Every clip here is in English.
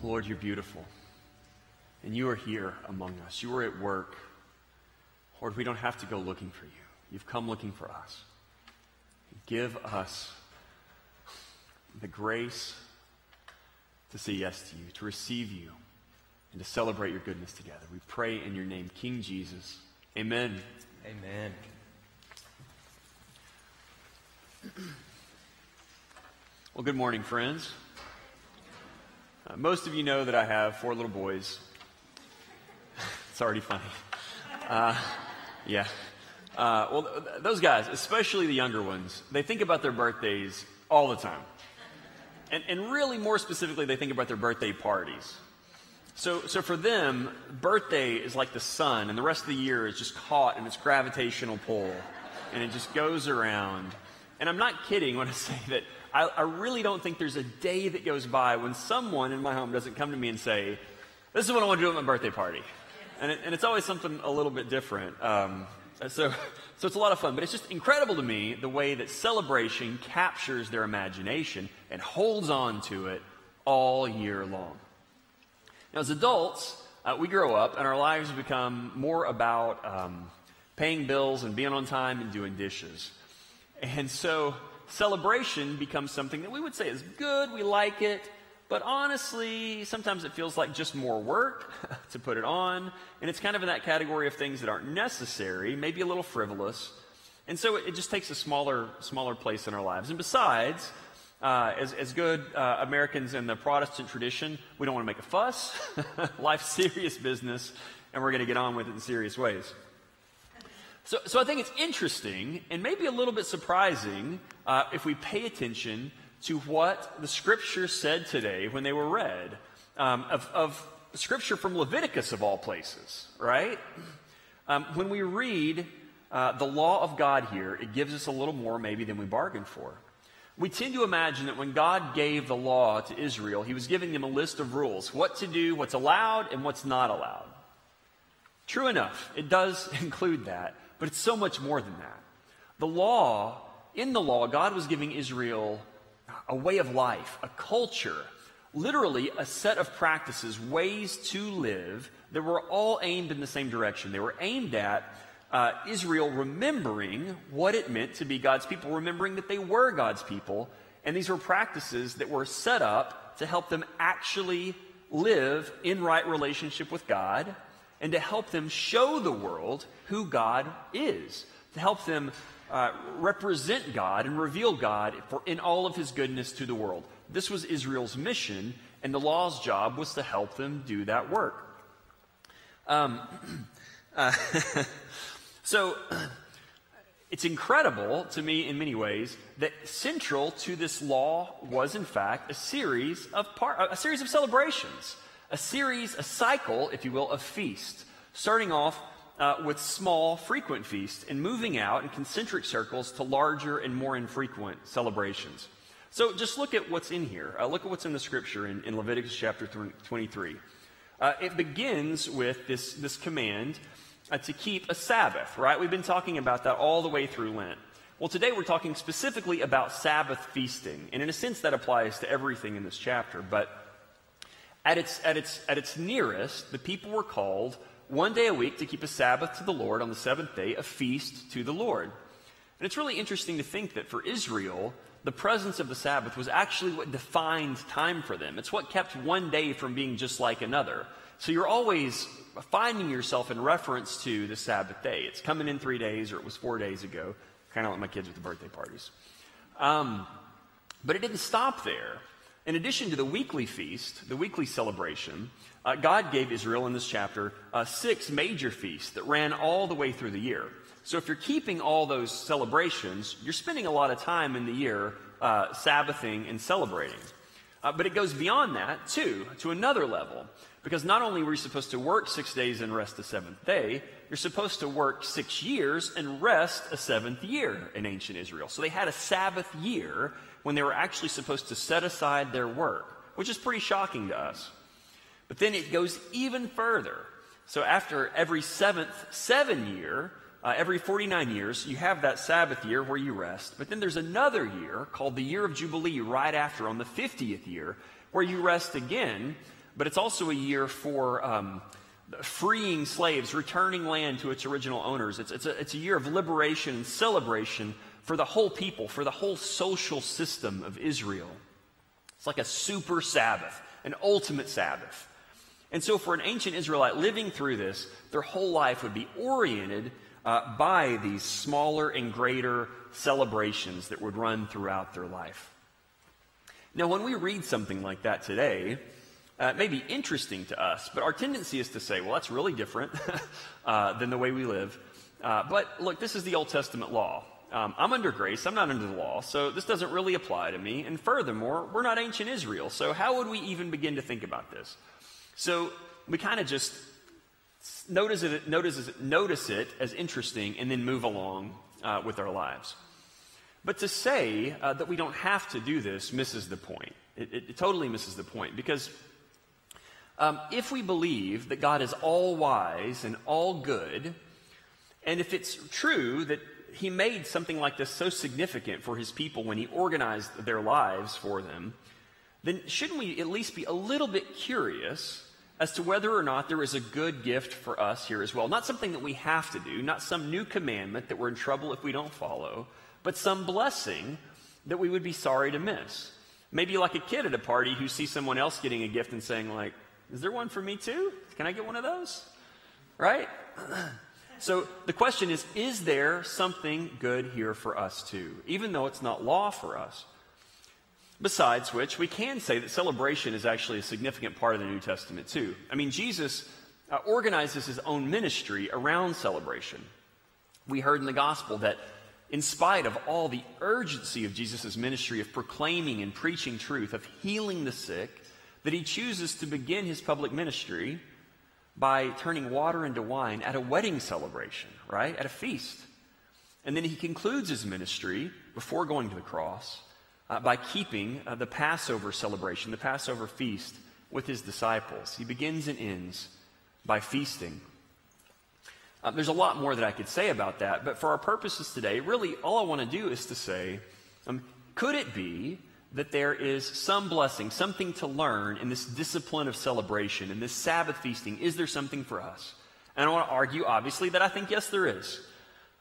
Lord, you're beautiful. And you are here among us. You are at work. Lord, we don't have to go looking for you. You've come looking for us. Give us the grace to say yes to you, to receive you, and to celebrate your goodness together. We pray in your name, King Jesus. Amen. Amen. Well, good morning, friends. Uh, most of you know that I have four little boys. it's already funny. Uh, yeah. Uh, well, th- those guys, especially the younger ones, they think about their birthdays all the time. And, and really, more specifically, they think about their birthday parties. So, so for them, birthday is like the sun, and the rest of the year is just caught in its gravitational pull, and it just goes around. And I'm not kidding when I say that I, I really don't think there's a day that goes by when someone in my home doesn't come to me and say, This is what I want to do at my birthday party. And, it, and it's always something a little bit different. Um, so, so it's a lot of fun, but it's just incredible to me the way that celebration captures their imagination and holds on to it all year long. Now, as adults, uh, we grow up and our lives become more about um, paying bills and being on time and doing dishes. And so celebration becomes something that we would say is good, we like it, but honestly, sometimes it feels like just more work to put it on. And it's kind of in that category of things that aren't necessary, maybe a little frivolous. And so it just takes a smaller, smaller place in our lives. And besides, uh, as, as good uh, Americans in the Protestant tradition, we don't want to make a fuss. Life's serious business, and we're going to get on with it in serious ways. So, so I think it's interesting and maybe a little bit surprising uh, if we pay attention to what the scripture said today when they were read um, of, of, scripture from Leviticus, of all places, right? Um, when we read uh, the law of God here, it gives us a little more maybe than we bargained for. We tend to imagine that when God gave the law to Israel, he was giving them a list of rules what to do, what's allowed, and what's not allowed. True enough, it does include that. But it's so much more than that. The law, in the law, God was giving Israel a way of life, a culture, literally a set of practices, ways to live that were all aimed in the same direction. They were aimed at uh, Israel remembering what it meant to be God's people, remembering that they were God's people. And these were practices that were set up to help them actually live in right relationship with God and to help them show the world who God is, to help them uh, represent God and reveal God for, in all of his goodness to the world. This was Israel's mission, and the law's job was to help them do that work. Um, uh, so, it's incredible to me in many ways that central to this law was, in fact, a series of par- a series of celebrations, a series, a cycle, if you will, of feasts starting off uh, with small, frequent feasts and moving out in concentric circles to larger and more infrequent celebrations. So just look at what's in here. Uh, look at what's in the scripture in, in Leviticus chapter 23. Uh, it begins with this, this command uh, to keep a Sabbath, right? We've been talking about that all the way through Lent. Well, today we're talking specifically about Sabbath feasting. And in a sense, that applies to everything in this chapter. But at its, at its, at its nearest, the people were called one day a week to keep a Sabbath to the Lord on the seventh day, a feast to the Lord. And it's really interesting to think that for Israel, the presence of the Sabbath was actually what defined time for them. It's what kept one day from being just like another. So you're always finding yourself in reference to the Sabbath day. It's coming in three days, or it was four days ago, kind of like my kids with the birthday parties. Um, but it didn't stop there. In addition to the weekly feast, the weekly celebration, uh, God gave Israel in this chapter uh, six major feasts that ran all the way through the year. So if you're keeping all those celebrations, you're spending a lot of time in the year uh, Sabbathing and celebrating. Uh, but it goes beyond that, too, to another level. Because not only were you supposed to work six days and rest the seventh day, you're supposed to work six years and rest a seventh year in ancient Israel. So they had a Sabbath year when they were actually supposed to set aside their work, which is pretty shocking to us. But then it goes even further. So after every seventh seven year, uh, every 49 years, you have that Sabbath year where you rest. But then there's another year called the year of Jubilee right after on the 50th year where you rest again. but it's also a year for um, freeing slaves, returning land to its original owners. It's, it's, a, it's a year of liberation and celebration for the whole people, for the whole social system of Israel. It's like a super Sabbath, an ultimate Sabbath. And so, for an ancient Israelite living through this, their whole life would be oriented uh, by these smaller and greater celebrations that would run throughout their life. Now, when we read something like that today, uh, it may be interesting to us, but our tendency is to say, well, that's really different uh, than the way we live. Uh, but look, this is the Old Testament law. Um, I'm under grace, I'm not under the law, so this doesn't really apply to me. And furthermore, we're not ancient Israel, so how would we even begin to think about this? So we kind of just notice it, notice, it, notice it as interesting and then move along uh, with our lives. But to say uh, that we don't have to do this misses the point. It, it, it totally misses the point because um, if we believe that God is all wise and all good, and if it's true that He made something like this so significant for His people when He organized their lives for them, then shouldn't we at least be a little bit curious as to whether or not there is a good gift for us here as well? Not something that we have to do, not some new commandment that we're in trouble if we don't follow, but some blessing that we would be sorry to miss. Maybe like a kid at a party who sees someone else getting a gift and saying, like, is there one for me too? Can I get one of those? Right? so the question is Is there something good here for us too, even though it's not law for us? Besides which, we can say that celebration is actually a significant part of the New Testament too. I mean, Jesus uh, organizes his own ministry around celebration. We heard in the gospel that in spite of all the urgency of Jesus' ministry of proclaiming and preaching truth, of healing the sick, that he chooses to begin his public ministry by turning water into wine at a wedding celebration, right? At a feast. And then he concludes his ministry before going to the cross uh, by keeping uh, the Passover celebration, the Passover feast, with his disciples. He begins and ends by feasting. Uh, there's a lot more that I could say about that, but for our purposes today, really all I want to do is to say um, could it be that there is some blessing, something to learn in this discipline of celebration, in this Sabbath feasting. Is there something for us? And I want to argue, obviously, that I think yes, there is.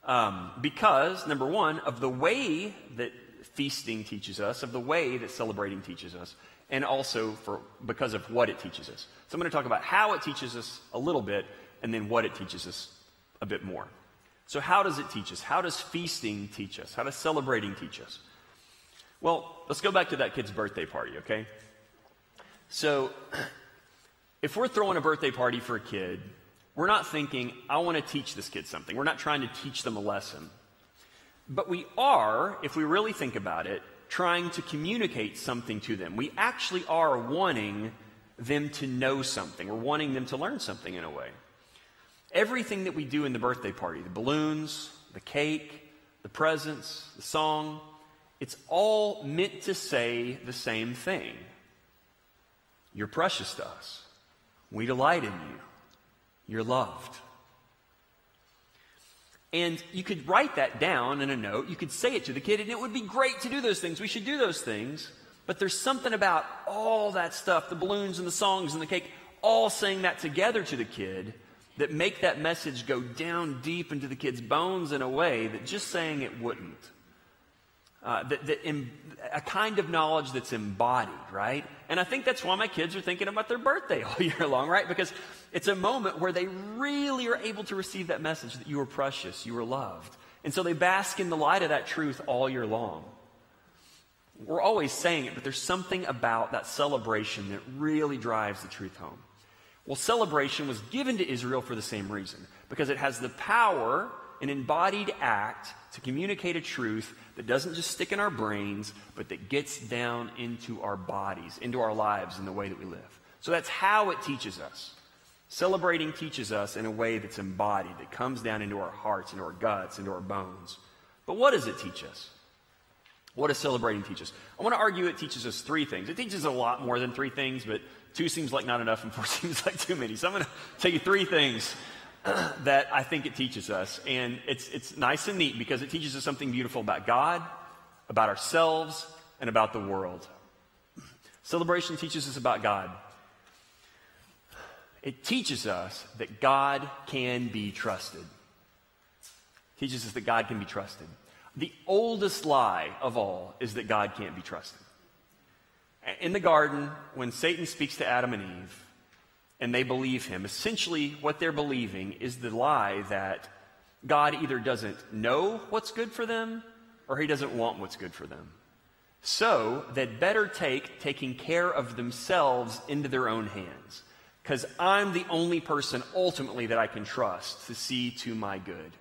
Um, because, number one, of the way that feasting teaches us, of the way that celebrating teaches us, and also for, because of what it teaches us. So I'm going to talk about how it teaches us a little bit, and then what it teaches us a bit more. So, how does it teach us? How does feasting teach us? How does celebrating teach us? Well, let's go back to that kid's birthday party, okay? So, if we're throwing a birthday party for a kid, we're not thinking, I want to teach this kid something. We're not trying to teach them a lesson. But we are, if we really think about it, trying to communicate something to them. We actually are wanting them to know something. We're wanting them to learn something in a way. Everything that we do in the birthday party the balloons, the cake, the presents, the song it's all meant to say the same thing. You're precious to us. We delight in you. You're loved. And you could write that down in a note. You could say it to the kid, and it would be great to do those things. We should do those things. But there's something about all that stuff the balloons and the songs and the cake all saying that together to the kid that make that message go down deep into the kid's bones in a way that just saying it wouldn't. Uh, that, that in, a kind of knowledge that's embodied, right? And I think that's why my kids are thinking about their birthday all year long, right? Because it's a moment where they really are able to receive that message that you are precious, you are loved. And so they bask in the light of that truth all year long. We're always saying it, but there's something about that celebration that really drives the truth home. Well, celebration was given to Israel for the same reason, because it has the power, an embodied act, to communicate a truth that doesn't just stick in our brains, but that gets down into our bodies, into our lives, in the way that we live. So that's how it teaches us. Celebrating teaches us in a way that's embodied, that comes down into our hearts, into our guts, into our bones. But what does it teach us? What does celebrating teach us? I want to argue it teaches us three things. It teaches a lot more than three things, but two seems like not enough and four seems like too many. So I'm going to tell you three things that I think it teaches us. And it's, it's nice and neat because it teaches us something beautiful about God, about ourselves, and about the world. Celebration teaches us about God. it teaches us that God can be trusted. It teaches us that God can be trusted. The oldest lie of all is that God can't be trusted. In the garden, when Satan speaks to Adam and Eve, and they believe him, essentially what they're believing is the lie that God either doesn't know what's good for them or he doesn't want what's good for them. So they'd better take taking care of themselves into their own hands. Because I'm the only person ultimately that I can trust to see to my good.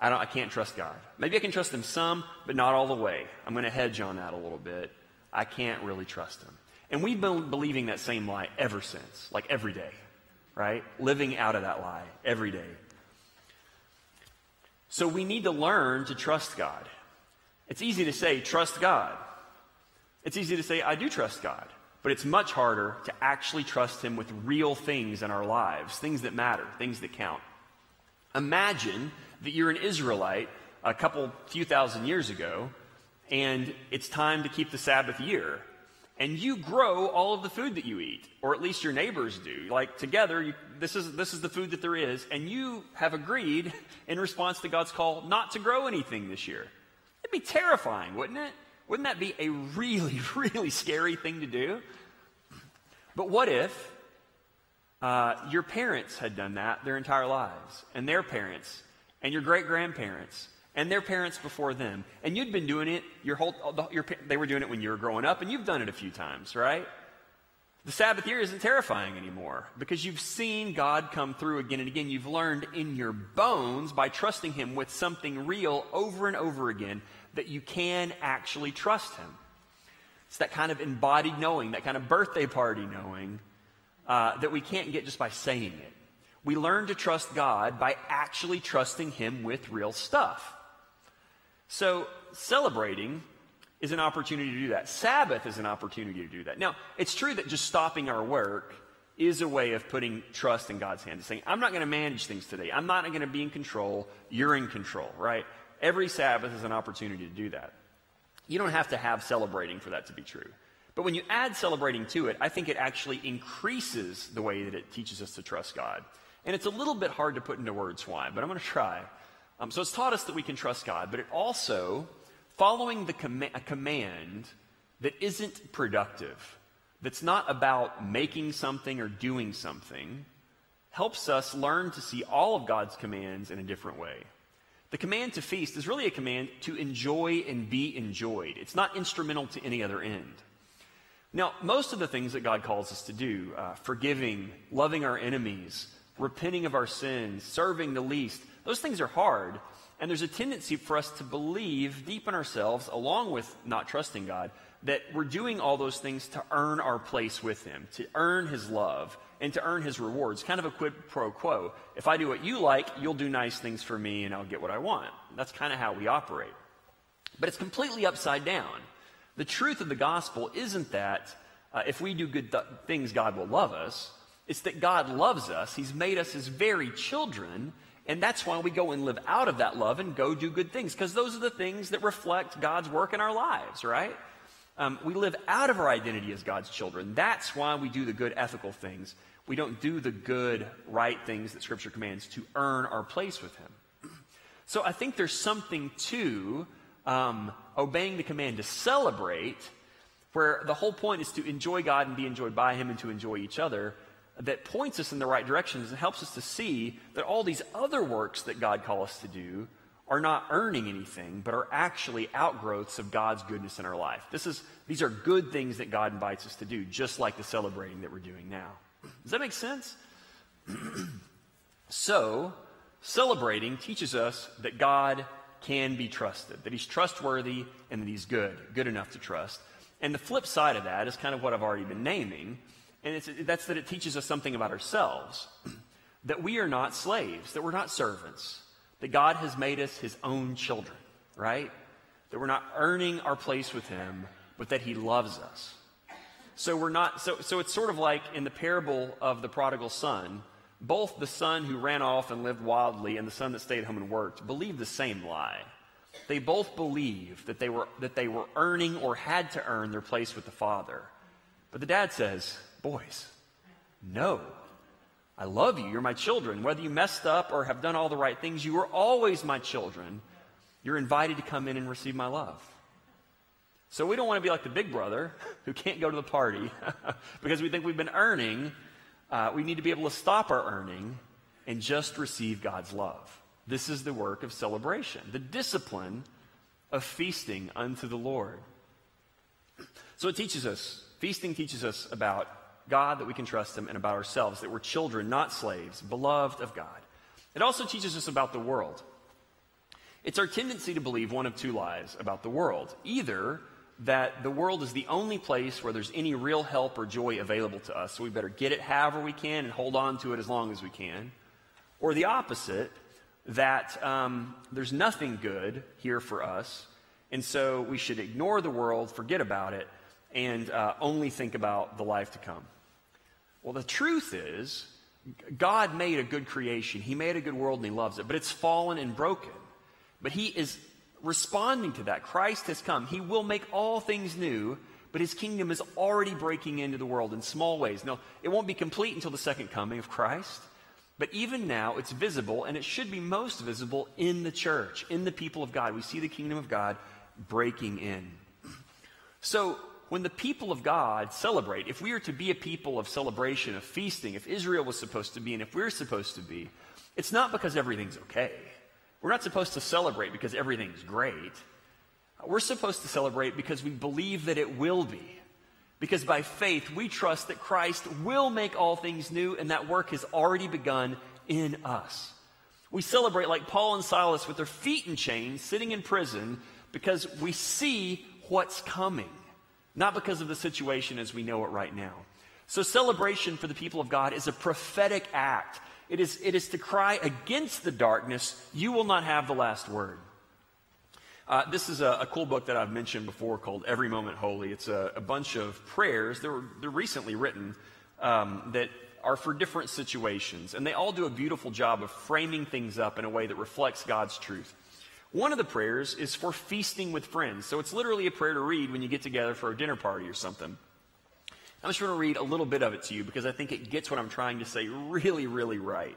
I, don't, I can't trust God. Maybe I can trust Him some, but not all the way. I'm going to hedge on that a little bit. I can't really trust Him. And we've been believing that same lie ever since, like every day, right? Living out of that lie every day. So we need to learn to trust God. It's easy to say, trust God. It's easy to say, I do trust God. But it's much harder to actually trust Him with real things in our lives, things that matter, things that count. Imagine that you're an Israelite a couple, few thousand years ago, and it's time to keep the Sabbath year. And you grow all of the food that you eat, or at least your neighbors do. Like together, you, this, is, this is the food that there is, and you have agreed in response to God's call not to grow anything this year. It'd be terrifying, wouldn't it? Wouldn't that be a really, really scary thing to do? But what if uh, your parents had done that their entire lives, and their parents, and your great grandparents, and their parents before them, and you'd been doing it your whole, your, they were doing it when you were growing up, and you've done it a few times, right? The Sabbath year isn't terrifying anymore because you've seen God come through again and again. You've learned in your bones by trusting Him with something real over and over again that you can actually trust Him. It's that kind of embodied knowing, that kind of birthday party knowing uh, that we can't get just by saying it. We learn to trust God by actually trusting Him with real stuff. So, celebrating is an opportunity to do that. Sabbath is an opportunity to do that. Now, it's true that just stopping our work is a way of putting trust in God's hands, saying, I'm not going to manage things today. I'm not going to be in control. You're in control, right? Every Sabbath is an opportunity to do that. You don't have to have celebrating for that to be true. But when you add celebrating to it, I think it actually increases the way that it teaches us to trust God. And it's a little bit hard to put into words why, but I'm going to try. Um, so it's taught us that we can trust God, but it also, following the com- a command that isn't productive, that's not about making something or doing something, helps us learn to see all of God's commands in a different way. The command to feast is really a command to enjoy and be enjoyed. It's not instrumental to any other end. Now, most of the things that God calls us to do, uh, forgiving, loving our enemies, repenting of our sins, serving the least, those things are hard. And there's a tendency for us to believe deep in ourselves, along with not trusting God, that we're doing all those things to earn our place with Him, to earn His love, and to earn His rewards. Kind of a quid pro quo. If I do what you like, you'll do nice things for me, and I'll get what I want. That's kind of how we operate. But it's completely upside down. The truth of the gospel isn't that uh, if we do good th- things, God will love us. It's that God loves us. He's made us His very children. And that's why we go and live out of that love and go do good things, because those are the things that reflect God's work in our lives, right? Um, we live out of our identity as God's children. That's why we do the good ethical things. We don't do the good, right things that Scripture commands to earn our place with Him. So I think there's something to um, obeying the command to celebrate, where the whole point is to enjoy God and be enjoyed by Him and to enjoy each other, that points us in the right directions and helps us to see that all these other works that God calls us to do are not earning anything, but are actually outgrowths of God's goodness in our life. This is, these are good things that God invites us to do, just like the celebrating that we're doing now. Does that make sense? so, celebrating teaches us that God can be trusted, that He's trustworthy and that He's good, good enough to trust. And the flip side of that is kind of what I've already been naming, and that's that it teaches us something about ourselves that we are not slaves, that we're not servants, that God has made us his own children, right? That we're not earning our place with him, but that he loves us. So we're not so so it's sort of like in the parable of the prodigal son, both the son who ran off and lived wildly and the son that stayed home and worked believed the same lie. They both believed that they were that they were earning or had to earn their place with the father. But the dad says, Boys, no, I love you. You're my children. Whether you messed up or have done all the right things, you are always my children. You're invited to come in and receive my love. So we don't want to be like the big brother who can't go to the party because we think we've been earning. Uh, we need to be able to stop our earning and just receive God's love. This is the work of celebration, the discipline of feasting unto the Lord. So it teaches us, feasting teaches us about God, that we can trust Him, and about ourselves, that we're children, not slaves, beloved of God. It also teaches us about the world. It's our tendency to believe one of two lies about the world. Either that the world is the only place where there's any real help or joy available to us, so we better get it however we can and hold on to it as long as we can. Or the opposite, that um, there's nothing good here for us, and so we should ignore the world, forget about it, and uh, only think about the life to come. Well, the truth is, God made a good creation. He made a good world and He loves it, but it's fallen and broken. But He is responding to that. Christ has come. He will make all things new, but His kingdom is already breaking into the world in small ways. Now, it won't be complete until the second coming of Christ. But even now, it's visible, and it should be most visible in the church, in the people of God. We see the kingdom of God breaking in. So, when the people of God celebrate, if we are to be a people of celebration, of feasting, if Israel was supposed to be, and if we're supposed to be, it's not because everything's okay. We're not supposed to celebrate because everything's great. We're supposed to celebrate because we believe that it will be. Because by faith, we trust that Christ will make all things new, and that work has already begun in us. We celebrate like Paul and Silas with their feet in chains, sitting in prison, because we see what's coming, not because of the situation as we know it right now. So, celebration for the people of God is a prophetic act. It is, it is to cry against the darkness, you will not have the last word. Uh, this is a, a, cool book that I've mentioned before called Every Moment Holy. It's a, a bunch of prayers. They were, they're recently written um, that are for different situations, and they all do a beautiful job of framing things up in a way that reflects God's truth. One of the prayers is for feasting with friends. So it's literally a prayer to read when you get together for a dinner party or something. I'm just going to read a little bit of it to you because I think it gets what I'm trying to say really, really right.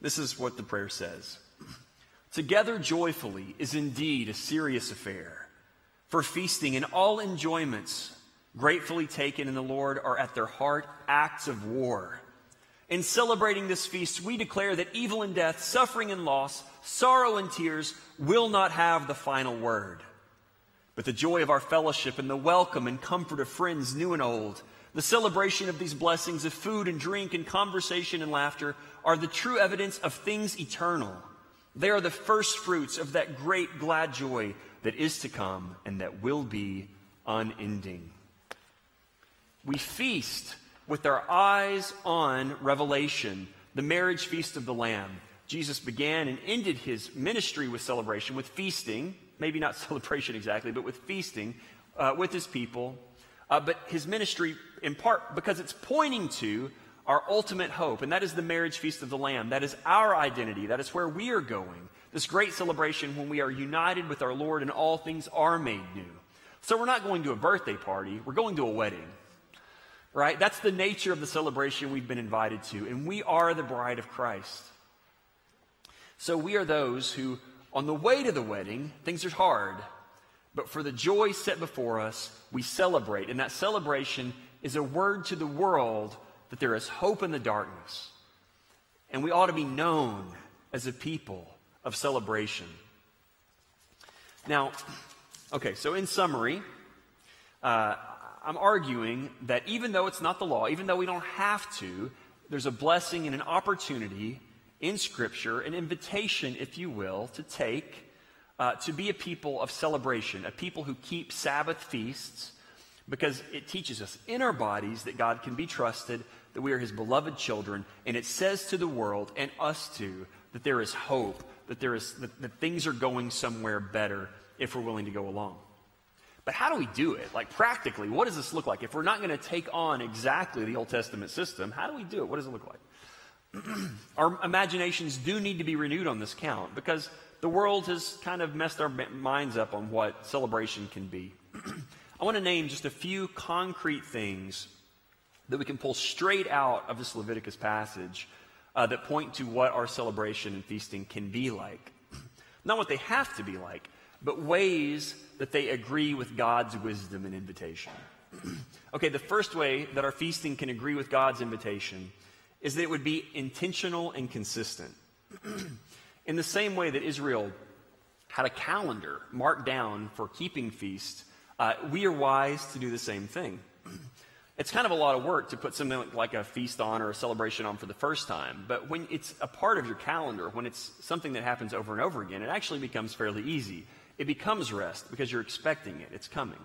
This is what the prayer says Together joyfully is indeed a serious affair. For feasting and all enjoyments gratefully taken in the Lord are at their heart acts of war. In celebrating this feast, we declare that evil and death, suffering and loss, sorrow and tears will not have the final word. But the joy of our fellowship and the welcome and comfort of friends new and old, the celebration of these blessings of food and drink and conversation and laughter are the true evidence of things eternal. They are the first fruits of that great glad joy that is to come and that will be unending. We feast with our eyes on Revelation, the marriage feast of the Lamb. Jesus began and ended his ministry with celebration, with feasting, maybe not celebration exactly, but with feasting uh, with his people. Uh, but his ministry, in part, because it's pointing to our ultimate hope, and that is the marriage feast of the Lamb. That is our identity. That is where we are going. This great celebration when we are united with our Lord and all things are made new. So we're not going to a birthday party, we're going to a wedding. Right? That's the nature of the celebration we've been invited to, and we are the bride of Christ. So we are those who, on the way to the wedding, things are hard, but for the joy set before us, we celebrate. And that celebration is a word to the world that there is hope in the darkness. And we ought to be known as a people of celebration. Now, okay, so in summary, uh, I'm arguing that even though it's not the law, even though we don't have to, there's a blessing and an opportunity in Scripture an invitation, if you will, to take, uh, to be a people of celebration, a people who keep Sabbath feasts, because it teaches us in our bodies that God can be trusted, that we are His beloved children, and it says to the world and us too that there is hope, that there is that, that things are going somewhere better if we're willing to go along. But how do we do it? Like practically, what does this look like? If we're not going to take on exactly the Old Testament system, how do we do it? What does it look like? our imaginations do need to be renewed on this count because the world has kind of messed our minds up on what celebration can be. I want to name just a few concrete things that we can pull straight out of this Leviticus passage uh, that point to what our celebration and feasting can be like. Not what they have to be like, but ways that they agree with God's wisdom and invitation. okay, the first way that our feasting can agree with God's invitation is that it would be intentional and consistent. In the same way that Israel had a calendar marked down for keeping feast, uh, we are wise to do the same thing. It's kind of a lot of work to put something like a feast on or a celebration on for the first time, but when it's a part of your calendar, when it's something that happens over and over again, it actually becomes fairly easy. It becomes rest because you're expecting it, it's coming.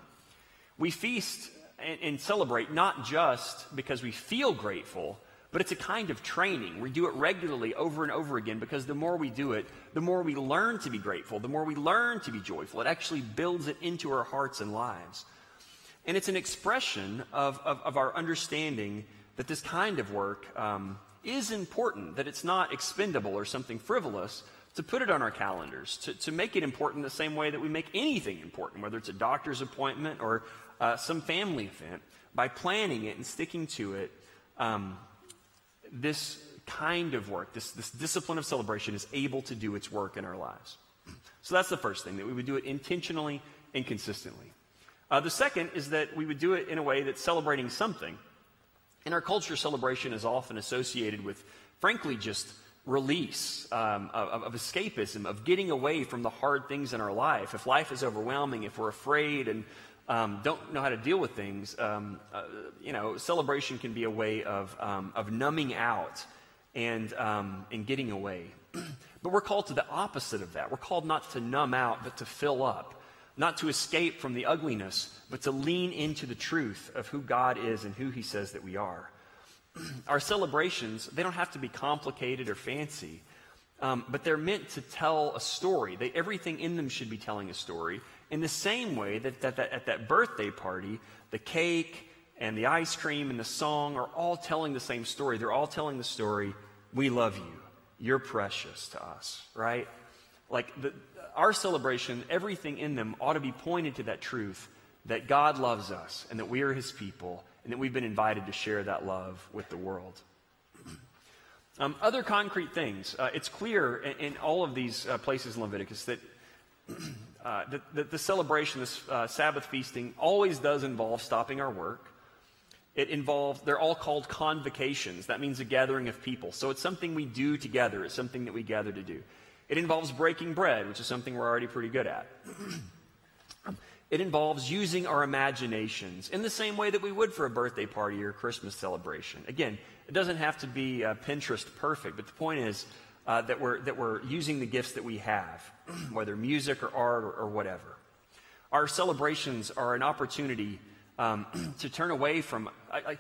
We feast and, and celebrate not just because we feel grateful, but it's a kind of training. We do it regularly over and over again because the more we do it, the more we learn to be grateful, the more we learn to be joyful. It actually builds it into our hearts and lives. And it's an expression of, of, of our understanding that this kind of work um, is important, that it's not expendable or something frivolous, to put it on our calendars, to, to make it important the same way that we make anything important, whether it's a doctor's appointment or uh, some family event. By planning it and sticking to it, um, this kind of work, this, this discipline of celebration, is able to do its work in our lives. So that's the first thing, that we would do it intentionally and consistently. Uh, the second is that we would do it in a way that's celebrating something. In our culture, celebration is often associated with, frankly, just release um, of, of, escapism, of getting away from the hard things in our life. If life is overwhelming, if we're afraid and um, don't know how to deal with things, um, uh, you know, celebration can be a way of, um, of numbing out and, um, and getting away. but we're called to the opposite of that. We're called not to numb out, but to fill up. Not to escape from the ugliness, but to lean into the truth of who God is and who He says that we are. Our celebrations, they don't have to be complicated or fancy, um, but they're meant to tell a story. They, everything in them should be telling a story. In the same way that, that, that at that birthday party, the cake and the ice cream and the song are all telling the same story. They're all telling the story, we love you. You're precious to us, right? Like the, our celebration, everything in them ought to be pointed to that truth that God loves us and that we are his people and that we've been invited to share that love with the world. Um, other concrete things. Uh, it's clear in, in, all of these uh, places in Leviticus that uh, the, celebration, this uh, Sabbath feasting, always does involve stopping our work. It involves, they're all called convocations. That means a gathering of people. So it's something we do together, it's something that we gather to do. It involves breaking bread, which is something we're already pretty good at. it involves using our imaginations in the same way that we would for a birthday party or Christmas celebration. Again, it doesn't have to be uh, Pinterest perfect, but the point is, uh, that, we're, that we're using the gifts that we have, whether music or art or, or whatever. Our celebrations are an opportunity um, to turn away from. I, I,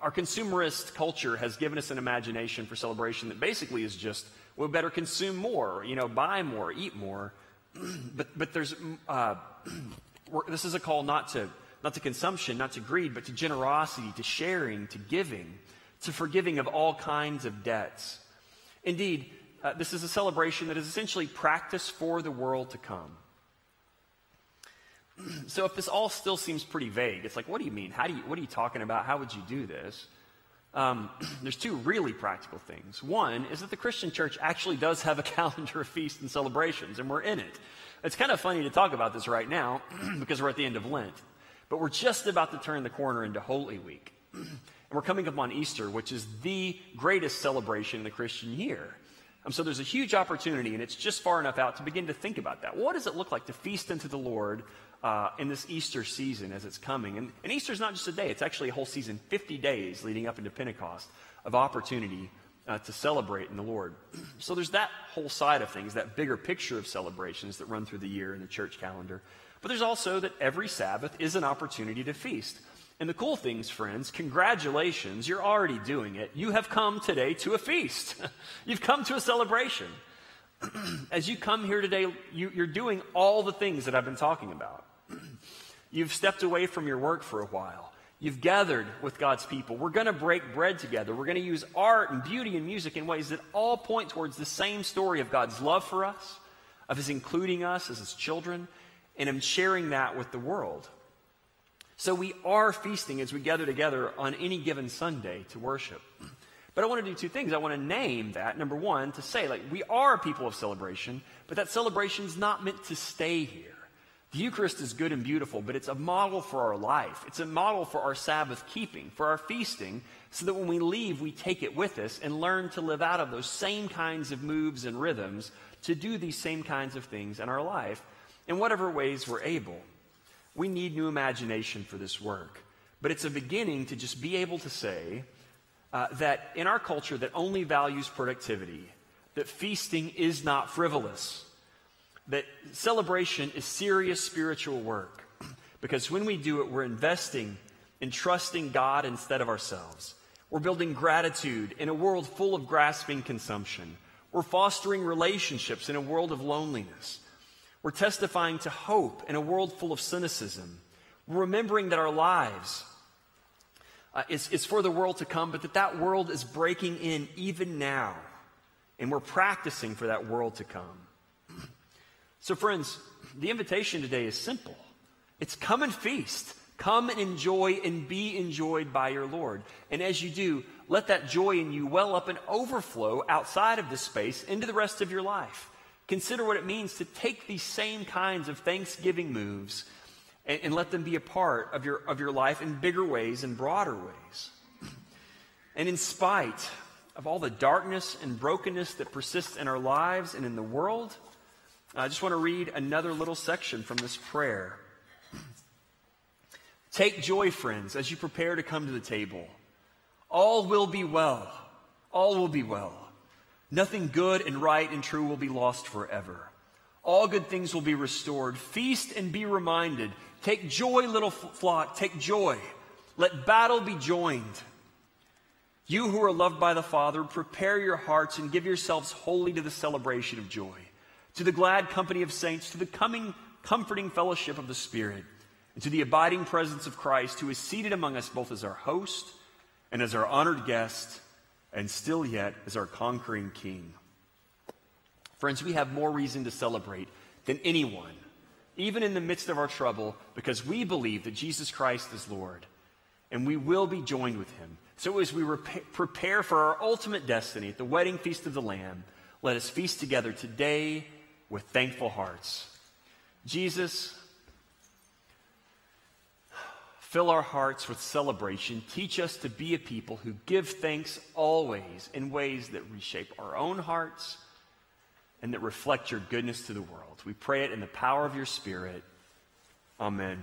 our consumerist culture has given us an imagination for celebration that basically is just we better consume more, you know, buy more, eat more. but but there's uh, this is a call not to not to consumption, not to greed, but to generosity, to sharing, to giving, to forgiving of all kinds of debts. Indeed, uh, this is a celebration that is essentially practice for the world to come. So if this all still seems pretty vague, it's like, what do you mean? How do you, what are you talking about? How would you do this? Um, there's two really practical things. One is that the Christian church actually does have a calendar of feasts and celebrations, and we're in it. It's kind of funny to talk about this right now because we're at the end of Lent, but we're just about to turn the corner into Holy Week. And we're coming up on Easter, which is the greatest celebration in the Christian year. Um, so there's a huge opportunity, and it's just far enough out to begin to think about that. What does it look like to feast unto the Lord uh, in this Easter season as it's coming? And, and Easter is not just a day, it's actually a whole season, 50 days leading up into Pentecost of opportunity uh, to celebrate in the Lord. So there's that whole side of things, that bigger picture of celebrations that run through the year in the church calendar. But there's also that every Sabbath is an opportunity to feast. And the cool things, friends, congratulations, you're already doing it. You have come today to a feast. You've come to a celebration. As you come here today, you, you're doing all the things that I've been talking about. You've stepped away from your work for a while. You've gathered with God's people. We're going to break bread together. We're going to use art and beauty and music in ways that all point towards the same story of God's love for us, of His including us as His children, and Him sharing that with the world. So we are feasting as we gather together on any given Sunday to worship. But I want to do two things. I want to name that, number one, to say, like, we are people of celebration, but that celebration is not meant to stay here. The Eucharist is good and beautiful, but it's a model for our life. It's a model for our Sabbath keeping, for our feasting, so that when we leave, we take it with us and learn to live out of those same kinds of moves and rhythms to do these same kinds of things in our life in whatever ways we're able. We need new imagination for this work, but it's a beginning to just be able to say uh, that in our culture that only values productivity, that feasting is not frivolous that celebration is serious spiritual work because when we do it, we're investing in trusting God instead of ourselves. We're building gratitude in a world full of grasping consumption. We're fostering relationships in a world of loneliness. We're testifying to hope in a world full of cynicism. We're remembering that our lives uh, is, is for the world to come, but that that world is breaking in even now. And we're practicing for that world to come. So, friends, the invitation today is simple it's come and feast. Come and enjoy and be enjoyed by your Lord. And as you do, let that joy in you well up and overflow outside of this space into the rest of your life. Consider what it means to take these same kinds of Thanksgiving moves and, and let them be a part of your, of your life in bigger ways and broader ways. And in spite of all the darkness and brokenness that persists in our lives and in the world, I just want to read another little section from this prayer. Take joy, friends, as you prepare to come to the table. All will be well. All will be well. Nothing good and right and true will be lost forever. All good things will be restored. Feast and be reminded. Take joy, little flock. Take joy. Let battle be joined. You who are loved by the Father, prepare your hearts and give yourselves wholly to the celebration of joy to the glad company of saints, to the coming comforting fellowship of the Spirit, and to the abiding presence of Christ, who is seated among us both as our host and as our honored guest, and still yet as our conquering King. Friends, we have more reason to celebrate than anyone, even in the midst of our trouble, because we believe that Jesus Christ is Lord, and we will be joined with him. So as we rep- prepare for our ultimate destiny at the wedding feast of the Lamb, let us feast together today with thankful hearts. Jesus, fill our hearts with celebration. Teach us to be a people who give thanks always in ways that reshape our own hearts and that reflect your goodness to the world. We pray it in the power of your Spirit. Amen.